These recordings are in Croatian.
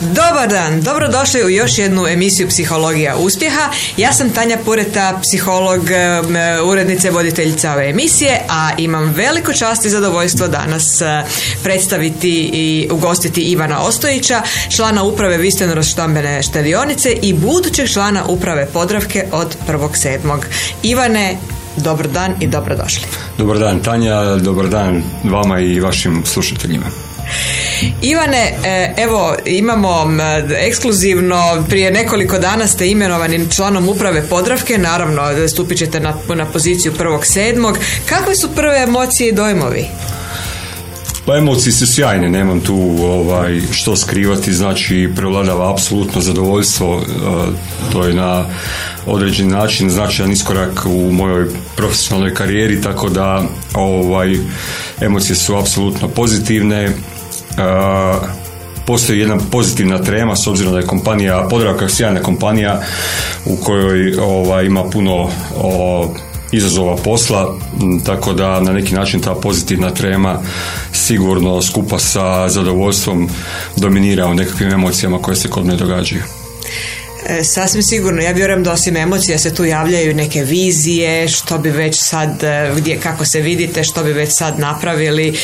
Dobar dan, dobrodošli u još jednu emisiju Psihologija uspjeha. Ja sam Tanja Pureta, psiholog, urednice, voditeljica ove emisije, a imam veliko čast i zadovoljstvo danas e, predstaviti i ugostiti Ivana Ostojića, člana uprave Vistenorost štambene štedionice i budućeg člana uprave Podravke od 1.7. Ivane, dobar dan i dobrodošli. Dobar dan Tanja, dobar dan vama i vašim slušateljima. Ivane, e, evo imamo ekskluzivno, prije nekoliko dana ste imenovani članom uprave Podravke, naravno stupit ćete na, na poziciju prvog sedmog. Kakve su prve emocije i dojmovi? Pa emocije su sjajne, nemam tu ovaj, što skrivati, znači prevladava apsolutno zadovoljstvo, e, to je na određeni način značajan iskorak u mojoj profesionalnoj karijeri, tako da ovaj, emocije su apsolutno pozitivne, postoji jedna pozitivna trema s obzirom da je kompanija Podravka sjajna kompanija u kojoj ovaj, ima puno izazova posla, tako da na neki način ta pozitivna trema sigurno skupa sa zadovoljstvom dominira u nekakvim emocijama koje se kod mene događaju. E, sasvim sigurno, ja vjerujem da osim emocija se tu javljaju neke vizije, što bi već sad, e, gdje, kako se vidite, što bi već sad napravili,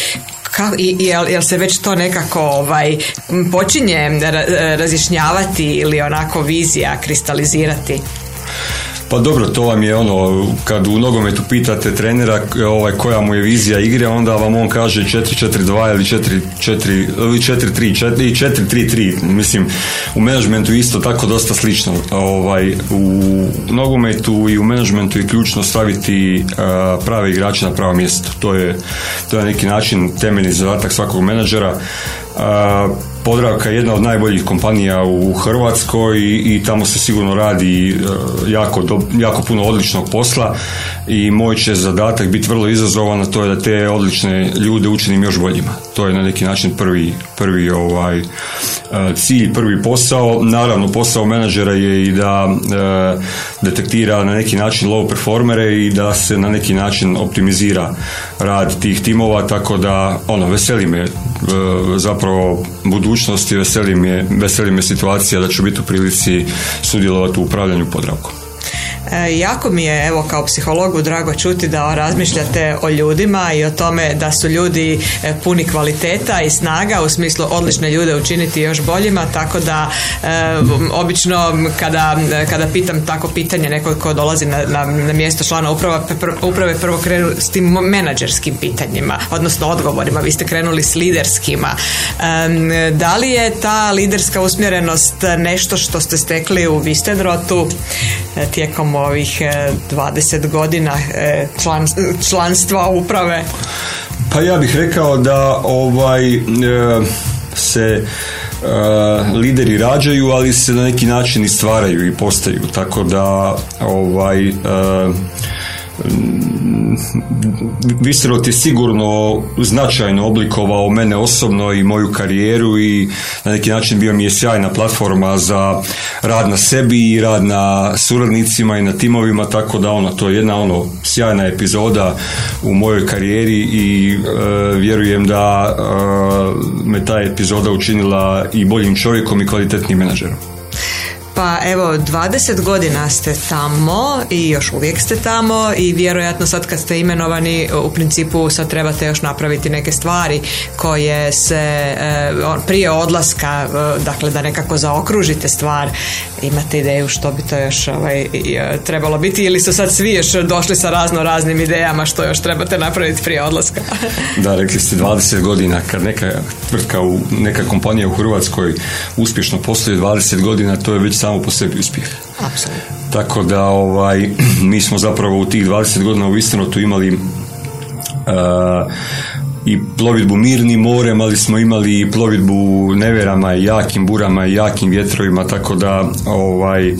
Ka, i, jel, jel se već to nekako ovaj, počinje razjašnjavati ili onako vizija kristalizirati? Pa dobro, to vam je ono, kad u nogometu pitate trenera ovaj, koja mu je vizija igre, onda vam on kaže 4-4-2 ili 4-4 ili 4-3 4-3-3. Mislim, u menadžmentu isto tako dosta slično. Ovaj, u nogometu i u menadžmentu je ključno staviti uh, prave igrače na pravo mjesto. To je, to je na neki način temeljni zadatak svakog menadžera. Uh, Podravka je jedna od najboljih kompanija u Hrvatskoj i, tamo se sigurno radi e, jako, jako puno odličnog posla i moj će zadatak biti vrlo izazovan, a to je da te odlične ljude učinim još boljima. To je na neki način prvi, prvi ovaj, e, cilj, prvi posao. Naravno, posao menadžera je i da e, detektira na neki način low performere i da se na neki način optimizira rad tih timova, tako da ono, veseli me zapravo budućnost budućnosti veseli me, veseli me situacija da ću biti u prilici sudjelovati u upravljanju Podravkom. E, jako mi je evo kao psihologu drago čuti da razmišljate o ljudima i o tome da su ljudi e, puni kvaliteta i snaga u smislu odlične ljude učiniti još boljima tako da e, obično kada, kada pitam tako pitanje nekog ko dolazi na, na, na mjesto člana uprava, uprave prvo krenu s tim menadžerskim pitanjima odnosno odgovorima. Vi ste krenuli s liderskima. Da li je ta liderska usmjerenost nešto što ste stekli u Vistedrotu tijekom ovih 20 e, godina e, član, članstva uprave? Pa ja bih rekao da ovaj e, se lideri rađaju, ali se na neki način i stvaraju i postaju. Tako da ovaj Viserot je sigurno značajno oblikovao mene osobno i moju karijeru i na neki način bio mi je sjajna platforma za rad na sebi i rad na suradnicima i na timovima, tako da ono, to je jedna ono sjajna epizoda u mojoj karijeri i e, vjerujem da e, me ta epizoda učinila i boljim čovjekom i kvalitetnim menadžerom. Pa evo, 20 godina ste tamo i još uvijek ste tamo i vjerojatno sad kad ste imenovani u principu sad trebate još napraviti neke stvari koje se e, prije odlaska, e, dakle da nekako zaokružite stvar, imate ideju što bi to još ovaj, e, trebalo biti ili su sad svi još došli sa razno raznim idejama što još trebate napraviti prije odlaska? da, rekli ste 20 godina kad neka tvrtka, u, neka kompanija u Hrvatskoj uspješno posluje 20 godina, to je već samo po sebi uspjeh. Tako da ovaj, mi smo zapravo u tih 20 godina u Istinotu imali uh, i plovidbu mirnim morem, ali smo imali i plovidbu neverama i jakim burama i jakim vjetrovima, tako da ovaj,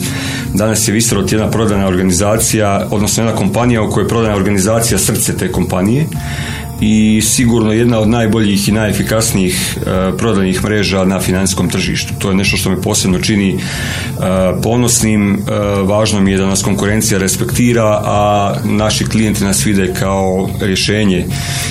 danas je Vistrot jedna prodana organizacija, odnosno jedna kompanija u kojoj je prodana organizacija srce te kompanije i sigurno jedna od najboljih i najefikasnijih uh, prodajnih mreža na financijskom tržištu. To je nešto što me posebno čini uh, ponosnim, uh, važno mi je da nas konkurencija respektira, a naši klijenti nas vide kao rješenje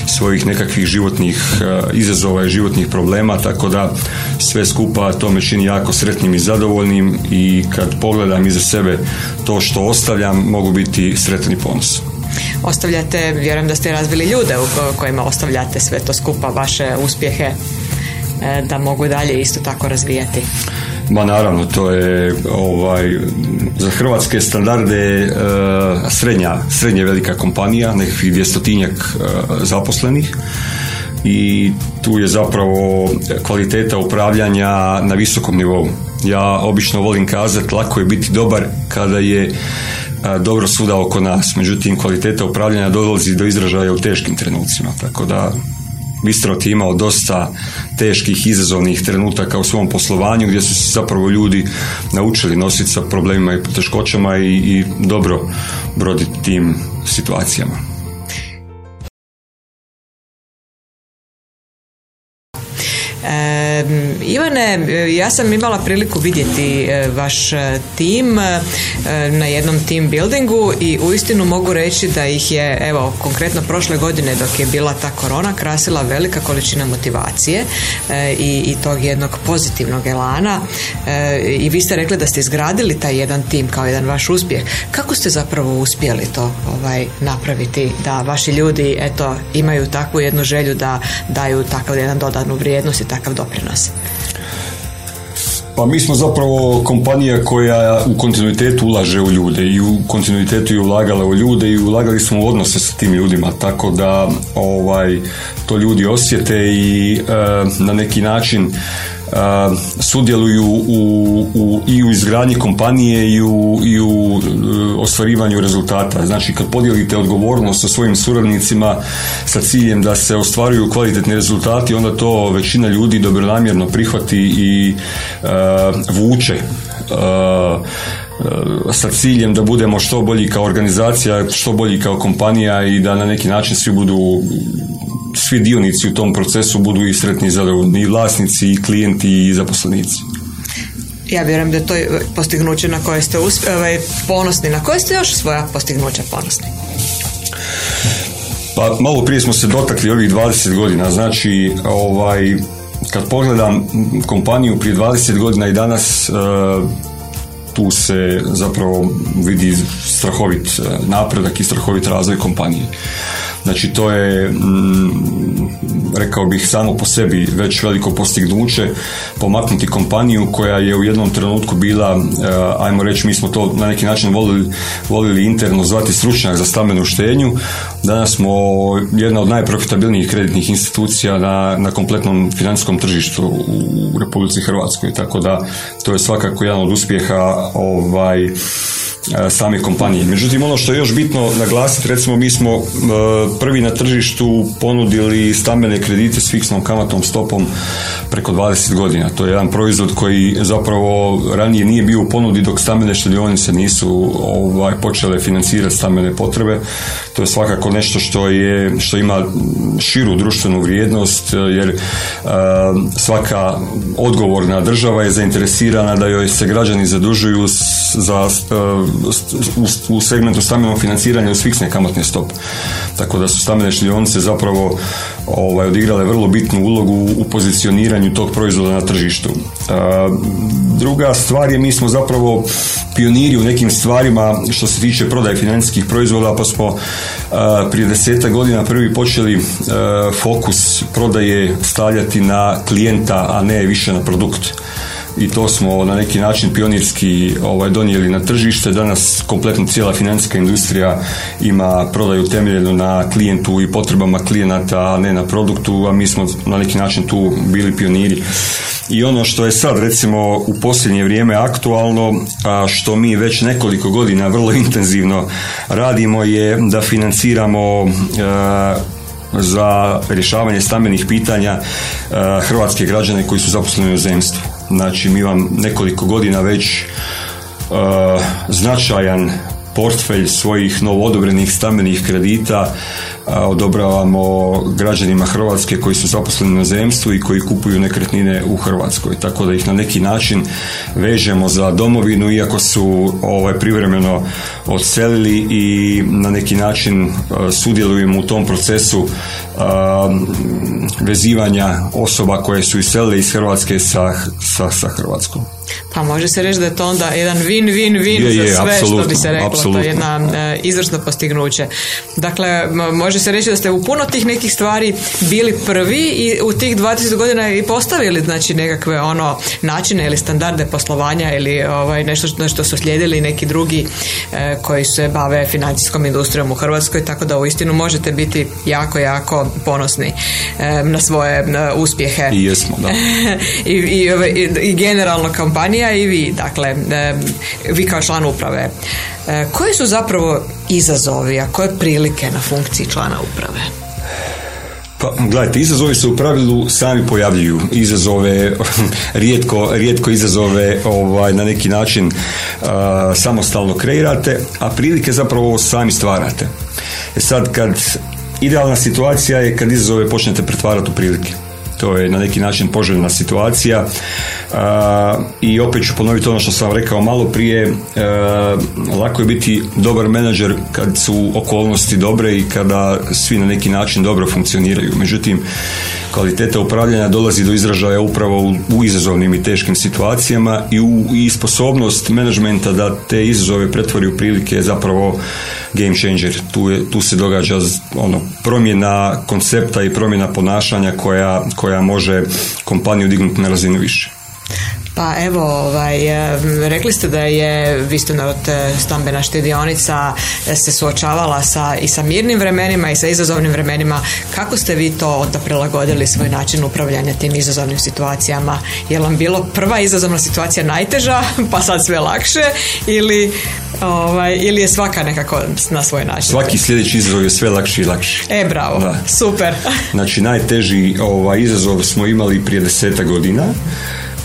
svojih nekakvih životnih izazova i životnih problema, tako da sve skupa to me čini jako sretnim i zadovoljnim i kad pogledam iza sebe to što ostavljam, mogu biti sretan i ponos ostavljate, vjerujem da ste razvili ljude u kojima ostavljate sve to skupa, vaše uspjehe e, da mogu dalje isto tako razvijati. Ma naravno, to je ovaj, za hrvatske standarde e, srednja, srednje velika kompanija, nekakvih dvjestotinjak e, zaposlenih i tu je zapravo kvaliteta upravljanja na visokom nivou. Ja obično volim kazati, lako je biti dobar kada je dobro svuda oko nas. Međutim, kvaliteta upravljanja dolazi do izražaja u teškim trenucima. Tako da Bistrot je imao dosta teških, izazovnih trenutaka u svom poslovanju gdje su se zapravo ljudi naučili nositi sa problemima i poteškoćama i, i dobro broditi tim situacijama. Ivane, ja sam imala priliku vidjeti e, vaš e, tim e, na jednom team buildingu i uistinu mogu reći da ih je, evo, konkretno prošle godine dok je bila ta korona krasila velika količina motivacije i, i tog jednog pozitivnog elana i vi ste rekli da ste izgradili taj jedan tim kao jedan vaš uspjeh. Kako ste zapravo uspjeli to ovaj, napraviti da vaši ljudi eto imaju takvu jednu želju da daju takav jedan dodanu vrijednost i takav doprinos? Pa mi smo zapravo kompanija koja u kontinuitetu ulaže u ljude i u kontinuitetu je ulagala u ljude i ulagali smo u odnose sa tim ljudima, tako da ovaj to ljudi osjete i e, na neki način sudjeluju u, u, i u izgradnji kompanije i u, i u e, ostvarivanju rezultata. Znači kad podijelite odgovornost sa svojim suradnicima sa ciljem da se ostvaruju kvalitetni rezultati, onda to većina ljudi dobronamjerno prihvati i uh, vuče uh, sa ciljem da budemo što bolji kao organizacija, što bolji kao kompanija i da na neki način svi budu svi dionici u tom procesu budu i sretni i zadovoljni, i vlasnici, i klijenti, i zaposlenici. Ja vjerujem da je to postignuće na koje ste ovaj, ponosni. Na koje ste još svoja postignuća ponosni? Pa malo prije smo se dotakli ovih 20 godina. Znači, ovaj, kad pogledam kompaniju prije 20 godina i danas, eh, tu se zapravo vidi strahovit eh, napredak i strahovit razvoj kompanije. Znači to je, mm, rekao bih, samo po sebi već veliko postignuće pomaknuti kompaniju koja je u jednom trenutku bila, eh, ajmo reći, mi smo to na neki način volili, volili interno zvati stručnjak za stambenu štenju. Danas smo jedna od najprofitabilnijih kreditnih institucija na, na kompletnom financijskom tržištu u Republici Hrvatskoj, tako da to je svakako jedan od uspjeha ovaj, same kompanije. Međutim, ono što je još bitno naglasiti, recimo mi smo e, prvi na tržištu ponudili stambene kredite s fiksnom kamatnom stopom preko 20 godina. To je jedan proizvod koji zapravo ranije nije bio u ponudi dok stambene štedionice nisu ovaj, počele financirati stambene potrebe. To je svakako nešto što je što ima širu društvenu vrijednost jer uh, svaka odgovorna država je zainteresirana da joj se građani zadužuju za u, segmentu stambenog financiranja uz fiksne kamatne stope. Tako da su stambene štedionice zapravo ovaj, odigrale vrlo bitnu ulogu u pozicioniranju tog proizvoda na tržištu. druga stvar je mi smo zapravo pioniri u nekim stvarima što se tiče prodaje financijskih proizvoda pa smo prije deseta godina prvi počeli fokus prodaje stavljati na klijenta, a ne više na produkt i to smo na neki način pionirski ovaj, donijeli na tržište. Danas kompletno cijela financijska industrija ima prodaju temeljenu na klijentu i potrebama klijenata, a ne na produktu, a mi smo na neki način tu bili pioniri. I ono što je sad recimo u posljednje vrijeme aktualno, a što mi već nekoliko godina vrlo intenzivno radimo je da financiramo za rješavanje stambenih pitanja hrvatske građane koji su zaposleni u zemstvu. Znači mi vam nekoliko godina već uh, značajan portfelj svojih novoodobrenih stambenih kredita odobravamo građanima Hrvatske koji su zaposleni na zemstvu i koji kupuju nekretnine u Hrvatskoj. Tako da ih na neki način vežemo za domovinu iako su ovaj, privremeno odselili i na neki način sudjelujemo u tom procesu vezivanja osoba koje su iselile iz Hrvatske sa, sa, sa Hrvatskom. Pa može se reći da je to onda jedan win-win-win za sve što bi se reklo. To je jedna e, izvrsno postignuće. Dakle, može se reći da ste u puno tih nekih stvari bili prvi i u tih 20 godina i postavili znači nekakve ono načine ili standarde poslovanja ili ovaj, nešto što, što su slijedili neki drugi e, koji se bave financijskom industrijom u Hrvatskoj, tako da uistinu možete biti jako, jako ponosni e, na svoje uspjehe. I jesmo, da. I, i, i, i generalno kompanija i vi, dakle, vi kao član uprave. E, koji su zapravo izazovi, a koje prilike na funkciji člana uprave? Pa, gledajte, izazovi se u pravilu sami pojavljuju. Izazove, rijetko, rijetko izazove ovaj, na neki način samostalno kreirate, a prilike zapravo sami stvarate. E sad, kad idealna situacija je kad izazove počnete pretvarati u prilike to je na neki način poželjna situacija. I opet ću ponoviti ono što sam rekao malo prije lako je biti dobar menadžer kad su okolnosti dobre i kada svi na neki način dobro funkcioniraju. Međutim kvaliteta upravljanja dolazi do izražaja upravo u, izazovnim i teškim situacijama i, u, sposobnost menadžmenta da te izazove pretvori u prilike zapravo game changer. Tu, je, tu se događa ono, promjena koncepta i promjena ponašanja koja, koja može kompaniju dignuti na razinu više. Pa evo, ovaj, rekli ste da je od e, stambena štedionica e, se suočavala sa, i sa mirnim vremenima i sa izazovnim vremenima. Kako ste vi to onda prilagodili svoj način upravljanja tim izazovnim situacijama? Je vam bilo prva izazovna situacija najteža, pa sad sve lakše ili, ovaj, ili je svaka nekako na svoj način? Svaki sljedeći izazov je sve lakši i lakši. E, bravo, super. Znači, najteži ovaj, izazov smo imali prije deseta godina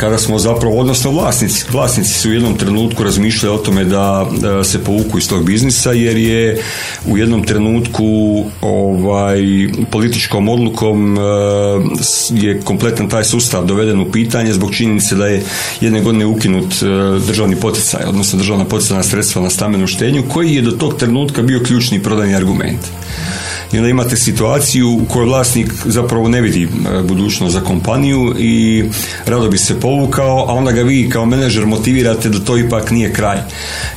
kada smo zapravo, odnosno vlasnici, vlasnici su u jednom trenutku razmišljali o tome da, se povuku iz tog biznisa jer je u jednom trenutku ovaj, političkom odlukom e, je kompletan taj sustav doveden u pitanje zbog činjenice da je jedne godine ukinut e, državni poticaj, odnosno državna poticajna sredstva na stambenu štenju koji je do tog trenutka bio ključni prodajni argument i onda imate situaciju u kojoj vlasnik zapravo ne vidi e, budućnost za kompaniju i rado bi se povukao, a onda ga vi kao menadžer motivirate da to ipak nije kraj.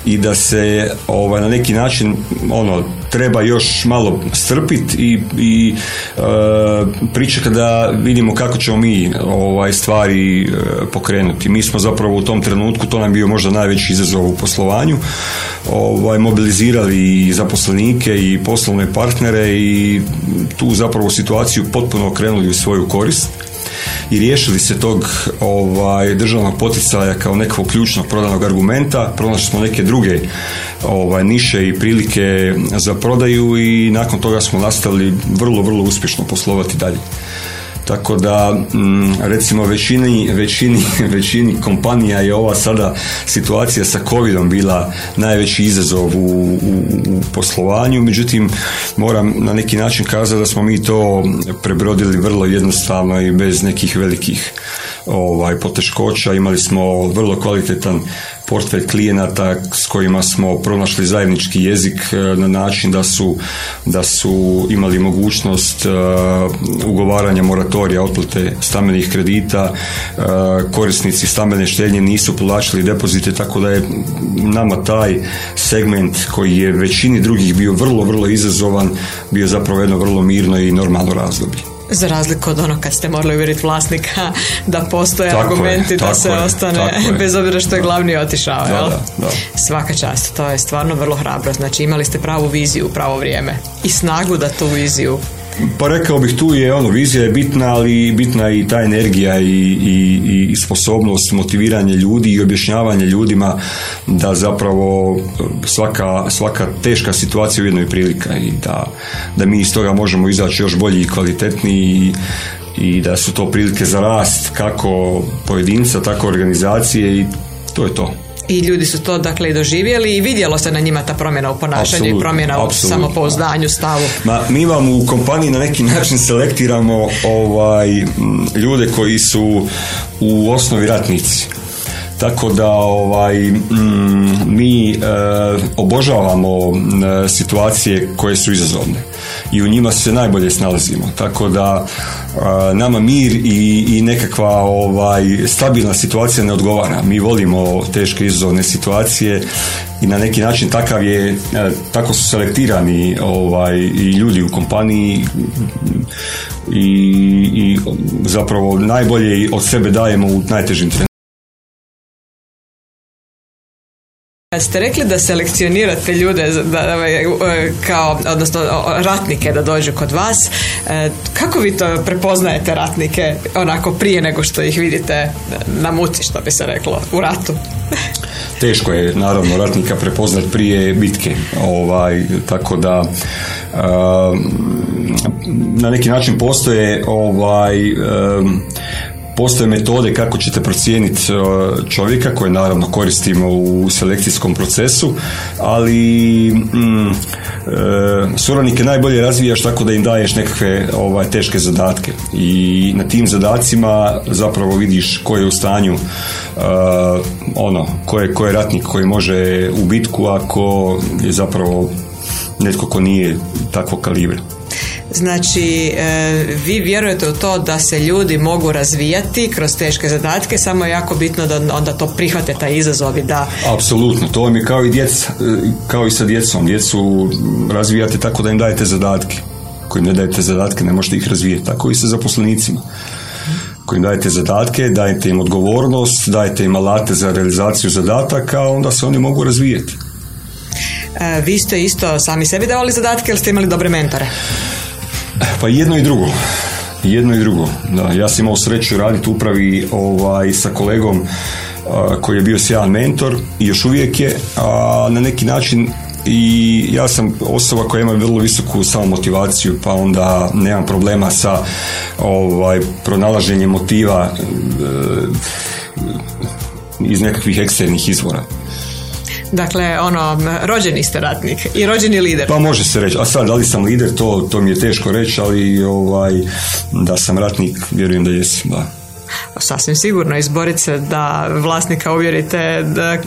I da se ovaj, na neki način ono treba još malo strpiti i, i e, pričekati da vidimo kako ćemo mi ovaj stvari e, pokrenuti. Mi smo zapravo u tom trenutku, to nam bio možda najveći izazov u poslovanju, ovaj, mobilizirali i zaposlenike i poslovne partnere i tu zapravo situaciju potpuno okrenuli u svoju korist i riješili se tog ovaj, državnog poticaja kao nekog ključnog prodanog argumenta, pronašli smo neke druge ovaj, niše i prilike za prodaju i nakon toga smo nastavili vrlo, vrlo uspješno poslovati dalje. Tako da, mm, recimo, većini, većini, većini kompanija je ova sada situacija sa covidom bila najveći izazov u, u, u poslovanju, međutim, moram na neki način kazati da smo mi to prebrodili vrlo jednostavno i bez nekih velikih ovaj, poteškoća. Imali smo vrlo kvalitetan portfelj klijenata s kojima smo pronašli zajednički jezik e, na način da su, da su imali mogućnost e, ugovaranja moratorija otplate stambenih kredita, e, korisnici stambene štednje nisu povlačili depozite, tako da je nama taj segment koji je većini drugih bio vrlo, vrlo izazovan, bio zapravo jedno vrlo mirno i normalno razdoblje. Za razliku od ono kad ste morali uvjeriti vlasnika da postoje argumenti da se ostane bez obzira što je glavni otišao. Da, da, Svaka čast, to je stvarno vrlo hrabro. Znači imali ste pravu viziju u pravo vrijeme i snagu da tu viziju pa rekao bih tu je ono, vizija je bitna, ali bitna i ta energija i, i, i sposobnost motiviranja ljudi i objašnjavanje ljudima da zapravo svaka, svaka teška situacija u jednoj prilika i da, da mi iz toga možemo izaći još bolji i kvalitetniji i, i da su to prilike za rast kako pojedinca, tako organizacije i to je to. I ljudi su to dakle i doživjeli i vidjelo se na njima ta promjena u ponašanju i promjena u samopouzdanju, stavu. Ma, mi vam u kompaniji na neki način selektiramo ovaj, ljude koji su u osnovi ratnici. Tako da ovaj, mm, mi e, obožavamo e, situacije koje su izazovne i u njima se najbolje snalazimo. Tako da e, nama mir i, i nekakva ovaj, stabilna situacija ne odgovara. Mi volimo teške izazovne situacije i na neki način takav je, tako su selektirani ovaj, i ljudi u kompaniji i, i zapravo najbolje od sebe dajemo u najtežim trenutima. Ste rekli da selekcionirate ljude da, ovaj, kao, odnosno ratnike da dođu kod vas. E, kako vi to prepoznajete ratnike onako prije nego što ih vidite na muci, što bi se reklo, u ratu? Teško je naravno ratnika prepoznat prije bitke. Ovaj, tako da na neki način postoje ovaj Postoje metode kako ćete procijeniti e, čovjeka koje naravno koristimo u selekcijskom procesu, ali mm, e, suradnike najbolje razvijaš tako da im daješ nekakve ovaj, teške zadatke i na tim zadacima zapravo vidiš ko je u stanju uh, ono, ko je, ko je ratnik koji može u bitku ako je zapravo netko ko nije takvog kalibra. Znači, e, vi vjerujete u to da se ljudi mogu razvijati kroz teške zadatke, samo je jako bitno da onda to prihvate taj izazov i da... Apsolutno, to vam je kao i, djeca, e, kao i sa djecom. Djecu razvijate tako da im dajete zadatke. Ako im ne dajete zadatke, ne možete ih razvijati. Tako i sa zaposlenicima. Im dajete zadatke, dajete im odgovornost, dajete im alate za realizaciju zadataka, onda se oni mogu razvijati. E, vi ste isto sami sebi davali zadatke ili ste imali dobre mentore? Pa jedno i drugo. Jedno i drugo. Da, ja sam imao sreću raditi upravi ovaj, sa kolegom koji je bio sjajan mentor i još uvijek je, a na neki način i ja sam osoba koja ima vrlo visoku samomotivaciju pa onda nemam problema sa ovaj, pronalaženjem motiva e, iz nekakvih eksternih izvora. Dakle, ono, rođeni ste ratnik i rođeni lider. Pa može se reći. A sad, da li sam lider, to, to mi je teško reći, ali ovaj, da sam ratnik, vjerujem da jesam, da sasvim sigurno izboriti se da vlasnika uvjerite da,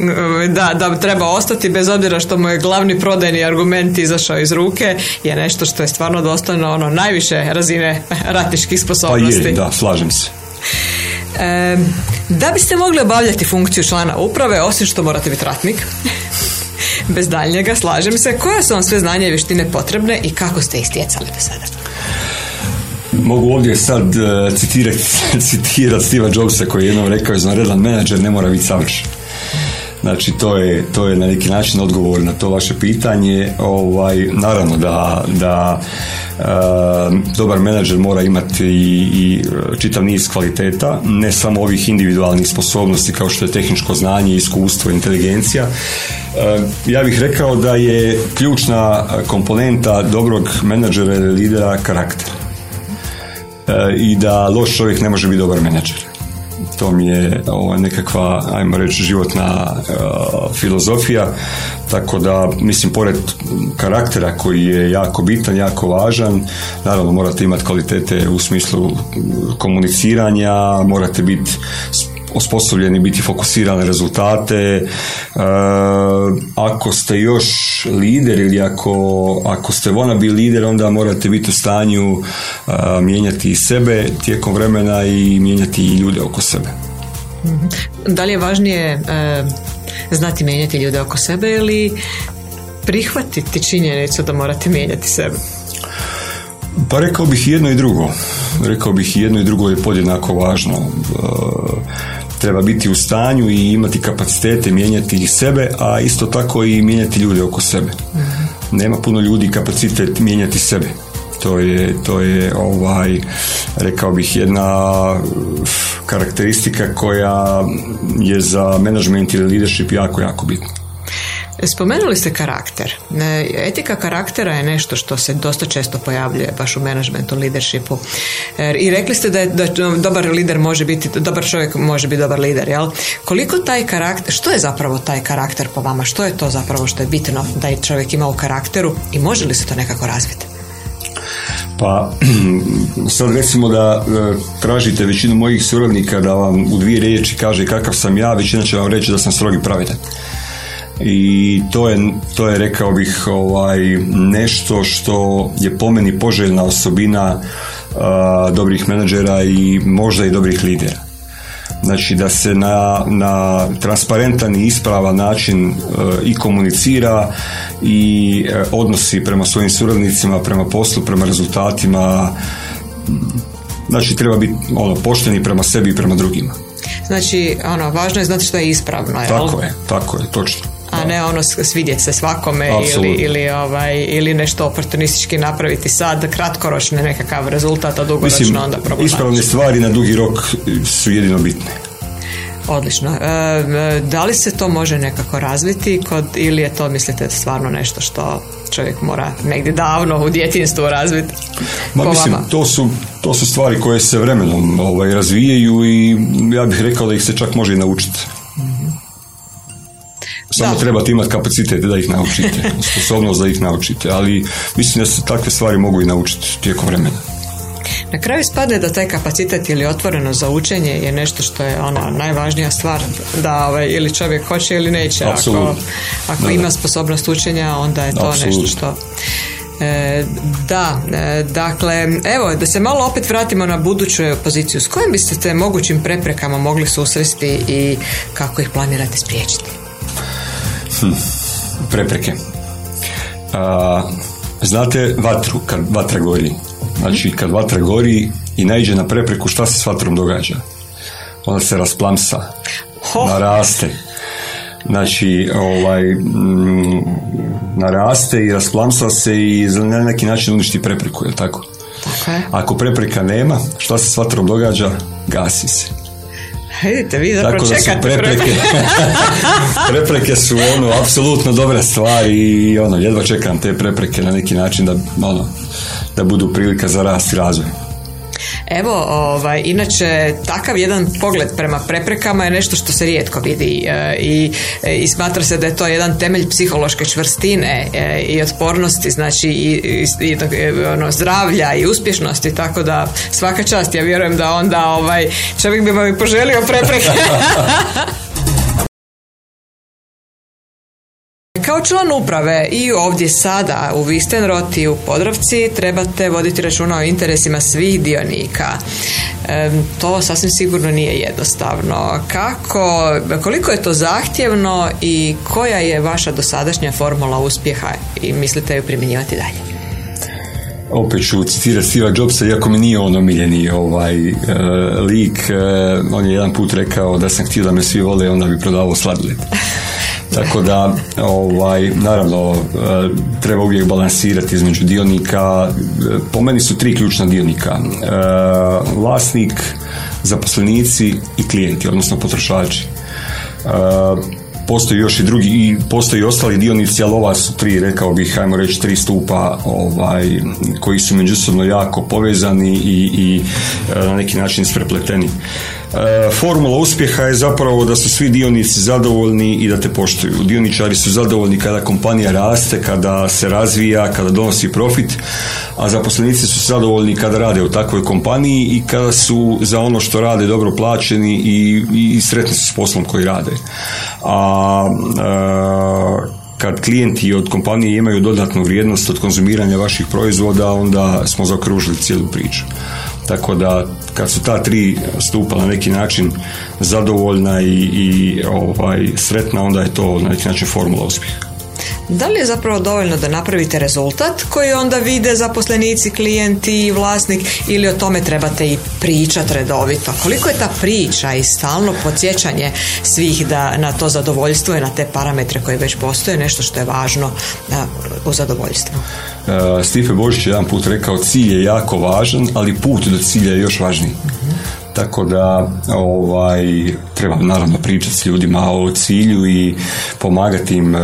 da, da, treba ostati bez obzira što mu je glavni prodajni argument izašao iz ruke je nešto što je stvarno dostojno ono najviše razine ratničkih sposobnosti. Pa je, da, slažem se. Da biste mogli obavljati funkciju člana uprave, osim što morate biti ratnik, bez daljnjega, slažem se, koje su vam sve znanje i vještine potrebne i kako ste ih stjecali do sada? Mogu ovdje sad uh, citirati, citirati Steve Jobsa koji je jednom rekao izvanredan menadžer ne mora biti savršen. Znači to je, to je na neki način odgovor na to vaše pitanje. Ovaj, naravno da, da e, dobar menadžer mora imati i, i čitav niz kvaliteta, ne samo ovih individualnih sposobnosti kao što je tehničko znanje, iskustvo, inteligencija. E, ja bih rekao da je ključna komponenta dobrog menadžera ili lidera karakter. E, I da loš čovjek ne može biti dobar menadžer to mi je ovo, nekakva, ajmo reći, životna uh, filozofija, tako da, mislim, pored karaktera koji je jako bitan, jako važan, naravno morate imati kvalitete u smislu komuniciranja, morate biti osposobljeni biti fokusirani rezultate. E, ako ste još lider ili ako, ako ste wannabe lider, onda morate biti u stanju uh, mijenjati i sebe tijekom vremena i mijenjati i ljude oko sebe. Mhm. Da li je važnije e, znati mijenjati ljude oko sebe ili prihvatiti činjenicu da morate mijenjati sebe? Pa rekao bih jedno i drugo. Rekao bih jedno i drugo je podjednako važno. Treba biti u stanju i imati kapacitete mijenjati i sebe, a isto tako i mijenjati ljude oko sebe. Nema puno ljudi kapacitet mijenjati sebe. To je, to je ovaj, rekao bih jedna karakteristika koja je za management ili leadership jako, jako bitna. Spomenuli ste karakter. Etika karaktera je nešto što se dosta često pojavljuje baš u menadžmentu, leadershipu. I rekli ste da, je, da dobar lider može biti, dobar čovjek može biti dobar lider, jel? Koliko taj karakter, što je zapravo taj karakter po vama? Što je to zapravo što je bitno da je čovjek ima u karakteru i može li se to nekako razviti? Pa sad recimo da e, tražite većinu mojih suradnika da vam u dvije riječi kaže kakav sam ja, većina će vam reći da sam strogi pravedan. I to je, to je rekao bih ovaj, nešto što je po meni poželjna osobina dobrih menadžera i možda i dobrih lidera. Znači da se na, na transparentan i ispravan način e, i komunicira i e, odnosi prema svojim suradnicima, prema poslu, prema rezultatima. Znači treba biti ono, pošteni prema sebi i prema drugima. Znači, ono, važno je znati što je ispravno, jel? Tako je, tako je, točno a ne ono svidjeti se svakome ili, ili, ovaj, ili nešto oportunistički napraviti sad kratkoročni nekakav rezultat, a dugoročno Mislim, onda problem. Ispravne stvari na dugi rok su jedino bitne. Odlično. E, e, da li se to može nekako razviti kod, ili je to, mislite, stvarno nešto što čovjek mora negdje davno u djetinstvu razviti? Ma, mislim, to su, to su stvari koje se vremenom ovaj, razvijaju i ja bih rekao da ih se čak može i naučiti. Samo da. trebate imati kapacitet da ih naučite, sposobnost da ih naučite, ali mislim da se takve stvari mogu i naučiti tijekom vremena. Na kraju spade da taj kapacitet ili otvoreno za učenje je nešto što je ona najvažnija stvar da ovaj, ili čovjek hoće ili neće. Ako, ako ima sposobnost učenja onda je to nešto što E, da, e, dakle, evo, da se malo opet vratimo na buduću poziciju. S kojim biste te mogućim preprekama mogli susresti i kako ih planirate spriječiti? Hm, prepreke. A, znate vatru, kad vatra gori. Znači, kad vatra gori i naiđe na prepreku, šta se s vatrom događa? Ona se rasplamsa, naraste. Znači, ovaj, mm, naraste i rasplamsa se i na neki način uništi prepreku, je tako? Tako Ako prepreka nema, šta se s vatrom događa? Gasi se. Vidite, vi zapravo Tako da su prepreke, prepreke su ono, apsolutno dobra stvar i ono, jedva čekam te prepreke na neki način da, ono, da budu prilika za rast i razvoj. Evo, ovaj, inače, takav jedan pogled prema preprekama je nešto što se rijetko vidi e, i, e, i smatra se da je to jedan temelj psihološke čvrstine e, i otpornosti, znači i, i, ono, zdravlja i uspješnosti, tako da svaka čast, ja vjerujem da onda ovaj, čovjek bi vam poželio prepreke. član uprave i ovdje sada u Vistenrot i u Podravci trebate voditi računa o interesima svih dionika. to sasvim sigurno nije jednostavno. Kako, koliko je to zahtjevno i koja je vaša dosadašnja formula uspjeha i mislite ju primjenjivati dalje? opet ću citirati Steve Jobsa, iako mi nije on omiljeni ovaj, uh, lik, uh, on je jedan put rekao da sam htio da me svi vole, onda bi prodavao sladoled. Tako da, ovaj, naravno, e, treba uvijek balansirati između dionika. E, po meni su tri ključna dionika. E, vlasnik, zaposlenici i klijenti, odnosno potrošači postoji još i drugi i postoji ostali dionici, ali ova su tri, rekao bih, ajmo reći, tri stupa ovaj, koji su međusobno jako povezani i, i na neki način sprepleteni. E, formula uspjeha je zapravo da su svi dionici zadovoljni i da te poštuju. Dioničari su zadovoljni kada kompanija raste, kada se razvija, kada donosi profit, a zaposlenici su zadovoljni kada rade u takvoj kompaniji i kada su za ono što rade dobro plaćeni i, i sretni su s poslom koji rade. A, a e, kad klijenti od kompanije imaju dodatnu vrijednost od konzumiranja vaših proizvoda, onda smo zakružili cijelu priču. Tako da kad su ta tri stupa na neki način zadovoljna i, i ovaj, sretna, onda je to na neki način formula uspjeha. Da li je zapravo dovoljno da napravite rezultat koji onda vide zaposlenici, klijenti i vlasnik ili o tome trebate i pričati redovito? Koliko je ta priča i stalno podsjećanje svih da na to zadovoljstvo i na te parametre koje već postoje nešto što je važno u zadovoljstvu? Uh, Stife Božić je jedan put rekao cilj je jako važan, ali put do cilja je još važniji. Tako da ovaj, treba naravno pričati s ljudima o cilju i pomagati im e,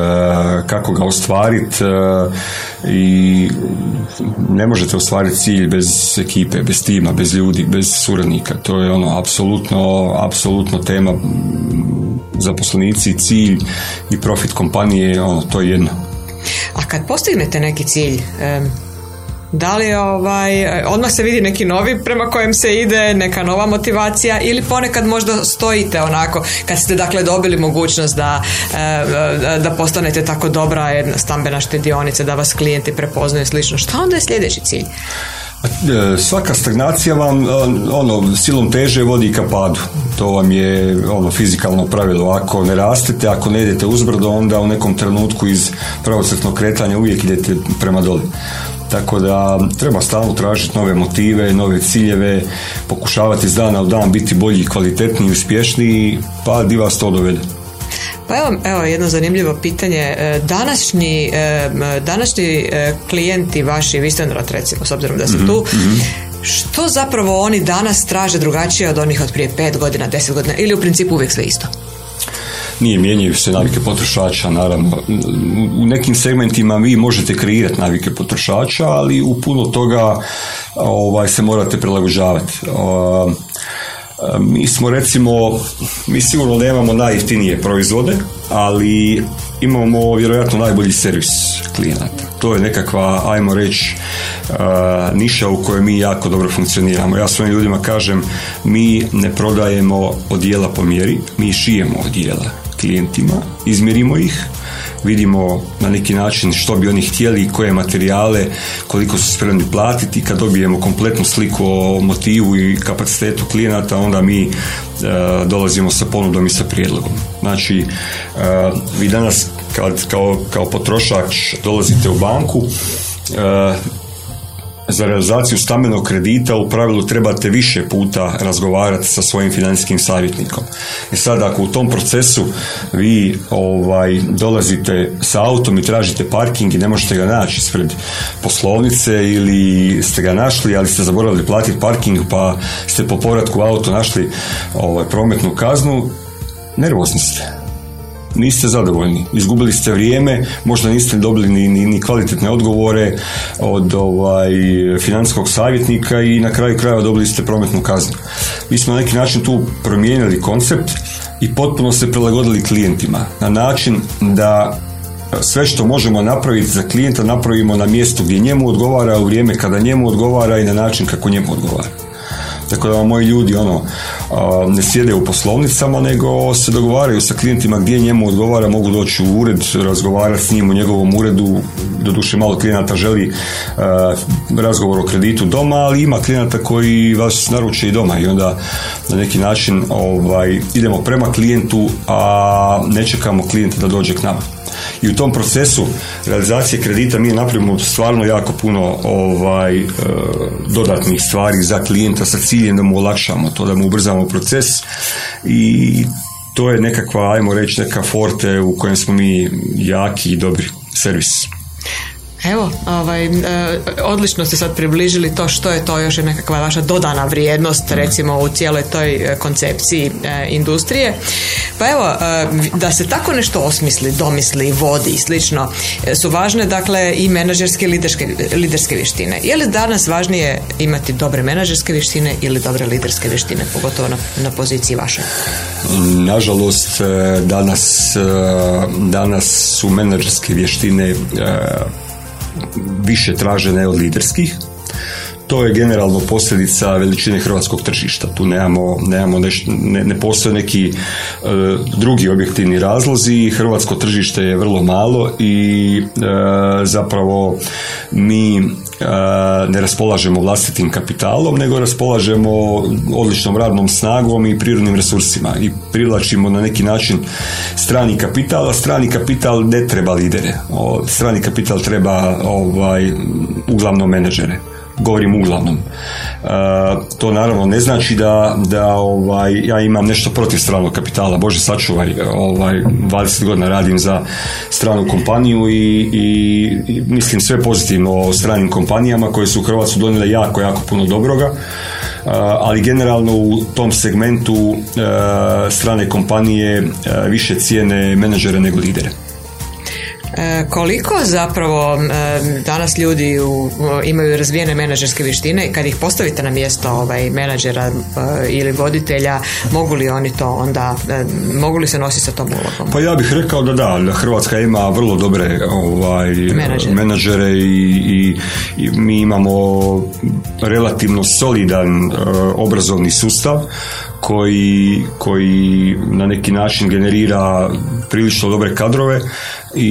kako ga ostvariti e, i ne možete ostvariti cilj bez ekipe, bez tima, bez ljudi, bez suradnika. To je ono apsolutno, apsolutno tema zaposlenici, cilj i profit kompanije, ono, to je jedno. A kad postignete neki cilj, da li ovaj, odmah se vidi neki novi prema kojem se ide, neka nova motivacija ili ponekad možda stojite onako kad ste dakle dobili mogućnost da, eh, da postanete tako dobra jedna stambena štedionica, da vas klijenti prepoznaju slično. Šta onda je sljedeći cilj? E, svaka stagnacija vam ono, silom teže vodi ka padu. To vam je ono fizikalno pravilo. Ako ne rastete, ako ne idete uzbrdo, onda u nekom trenutku iz pravocrtnog kretanja uvijek idete prema dole. Tako da treba stalno tražiti nove motive, nove ciljeve, pokušavati iz dana u dan biti bolji, kvalitetniji, uspješniji, pa di vas to dovede. Pa evo, evo jedno zanimljivo pitanje. E, današnji, e, današnji e, klijenti vaši, Vistenrad recimo, s obzirom da su mhm, tu, mhm. što zapravo oni danas traže drugačije od onih od prije pet godina, deset godina ili u principu uvijek sve isto? Nije mijenjaju se navike potrošača, naravno. U nekim segmentima vi možete kreirati navike potrošača, ali u puno toga ovaj, se morate prilagođavati. Mi smo recimo, mi sigurno nemamo najjeftinije proizvode, ali imamo vjerojatno najbolji servis klijenata. To je nekakva, ajmo reći, niša u kojoj mi jako dobro funkcioniramo. Ja svojim ljudima kažem, mi ne prodajemo odijela po mjeri, mi šijemo odijela klijentima, izmjerimo ih, vidimo na neki način što bi oni htjeli, koje materijale, koliko su spremni platiti. Kad dobijemo kompletnu sliku o motivu i kapacitetu klijenata, onda mi e, dolazimo sa ponudom i sa prijedlogom. Znači, e, vi danas kad, kao, kao potrošač dolazite u banku, e, za realizaciju stambenog kredita u pravilu trebate više puta razgovarati sa svojim financijskim savjetnikom. I sad ako u tom procesu vi ovaj, dolazite sa autom i tražite parking i ne možete ga naći ispred poslovnice ili ste ga našli, ali ste zaboravili platiti parking pa ste po povratku auto našli ovaj, prometnu kaznu, nervozni ste niste zadovoljni. Izgubili ste vrijeme, možda niste dobili ni, ni, ni kvalitetne odgovore od ovaj, financijskog savjetnika i na kraju krajeva dobili ste prometnu kaznu. Mi smo na neki način tu promijenili koncept i potpuno se prilagodili klijentima na način da sve što možemo napraviti za klijenta napravimo na mjestu gdje njemu odgovara u vrijeme kada njemu odgovara i na način kako njemu odgovara. Tako da moji ljudi ono, ne sjede u poslovnicama, nego se dogovaraju sa klijentima gdje njemu odgovara, mogu doći u ured, razgovarati s njim u njegovom uredu, doduše malo klijenata želi razgovor o kreditu doma, ali ima klijenata koji vas naruče i doma. I onda na neki način ovaj, idemo prema klijentu, a ne čekamo klijenta da dođe k nama i u tom procesu realizacije kredita mi napravimo stvarno jako puno ovaj, e, dodatnih stvari za klijenta sa ciljem da mu olakšamo to, da mu ubrzamo proces i to je nekakva, ajmo reći, neka forte u kojem smo mi jaki i dobri servis. Evo, ovaj, e, odlično ste sad približili to što je to još je nekakva vaša dodana vrijednost recimo u cijeloj toj e, koncepciji e, industrije. Pa evo, da se tako nešto osmisli, domisli, vodi i slično, su važne dakle i menadžerske i liderske, liderske vještine. Je li danas važnije imati dobre menadžerske vještine ili dobre liderske vještine, pogotovo na, na poziciji vašoj? Nažalost, danas, danas su menadžerske vještine više tražene od liderskih. To je generalno posljedica veličine hrvatskog tržišta. Tu nemamo, nemamo neš, ne, ne postoje neki e, drugi objektivni razlozi. Hrvatsko tržište je vrlo malo i e, zapravo mi e, ne raspolažemo vlastitim kapitalom, nego raspolažemo odličnom radnom snagom i prirodnim resursima i privlačimo na neki način strani kapital, a strani kapital ne treba lidere. strani kapital treba ovaj, uglavnom menadžere govorim uglavnom. E, to naravno ne znači da, da ovaj, ja imam nešto protiv stranog kapitala. Bože sačuvaj, ovaj, 20 godina radim za stranu kompaniju i, i, mislim sve pozitivno o stranim kompanijama koje su u Hrvatsku donijele jako, jako puno dobroga. E, ali generalno u tom segmentu e, strane kompanije više cijene menadžere nego lidere. E, koliko zapravo e, danas ljudi u, imaju razvijene menadžerske vještine i kad ih postavite na mjesto ovaj, menadžera e, ili voditelja, mogu li oni to onda, mogu li se nositi sa tom ulogom? Pa ja bih rekao da da, Hrvatska ima vrlo dobre ovaj, menadžere, i, i, mi imamo relativno solidan obrazovni sustav koji, koji na neki način generira prilično dobre kadrove i,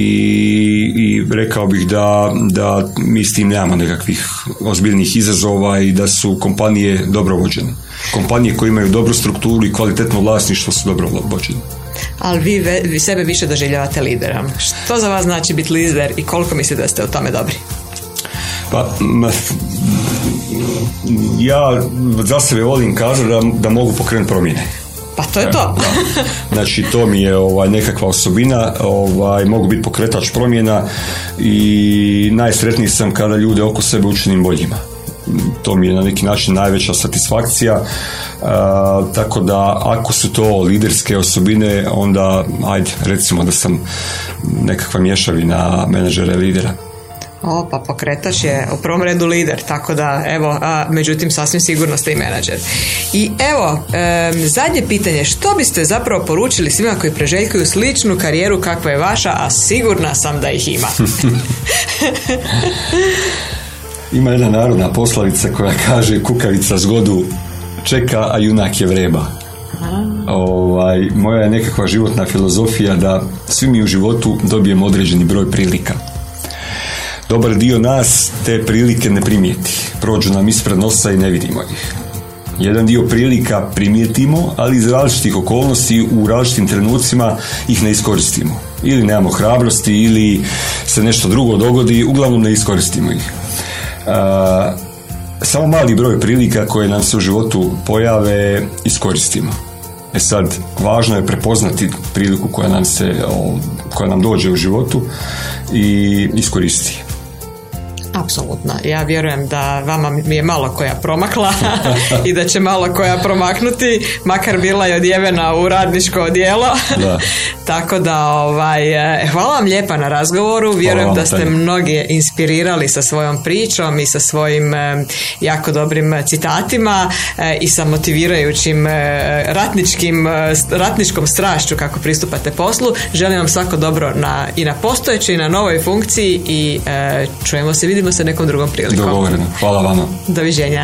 i rekao bih da, da mi s tim nemamo nekakvih ozbiljnih izazova i da su kompanije dobro vođene. Kompanije koje imaju dobru strukturu i kvalitetno vlasništvo su dobro vođene. Ali vi, vi sebe više doživljavate liderom. Što za vas znači biti lider i koliko mislite da ste u tome dobri? Pa, ja za sebe volim kazati da, da mogu pokrenuti promjene. Pa to je to. Znači to mi je ovaj, nekakva osobina, ovaj, mogu biti pokretač promjena i najsretniji sam kada ljude oko sebe učinim boljima. To mi je na neki način najveća satisfakcija. tako da ako su to liderske osobine, onda ajde recimo da sam nekakva mješavina menadžera lidera. O, pa pokretač je u prvom redu lider, tako da, evo, a, međutim, sasvim sigurno ste i menadžer. I evo, zadnje pitanje, što biste zapravo poručili svima koji preželjkuju sličnu karijeru kakva je vaša, a sigurna sam da ih ima? ima jedna narodna poslovica koja kaže kukavica zgodu čeka, a junak je vreba. Ovaj, moja je nekakva životna filozofija da svi mi u životu dobijemo određeni broj prilika dobar dio nas te prilike ne primijeti. Prođu nam ispred nosa i ne vidimo ih. Jedan dio prilika primijetimo, ali iz različitih okolnosti u različitim trenucima ih ne iskoristimo. Ili nemamo hrabrosti, ili se nešto drugo dogodi, uglavnom ne iskoristimo ih. samo mali broj prilika koje nam se u životu pojave iskoristimo. E sad, važno je prepoznati priliku koja nam, se, koja nam dođe u životu i iskoristiti. Apsolutno. Ja vjerujem da vama mi je malo koja promakla i da će malo koja promaknuti, makar bila je odjevena u radničko odijelo. Da. Tako da ovaj, eh, hvala vam lijepa na razgovoru. Vjerujem da ste mnoge inspirirali sa svojom pričom i sa svojim eh, jako dobrim citatima eh, i sa motivirajućim ratničkim, ratničkom strašću kako pristupate poslu. Želim vam svako dobro na, i na postojećoj i na novoj funkciji i čujemo se, vidimo se nekom drugom prilikom. Dogovoreno. Hvala vama. Doviđenja.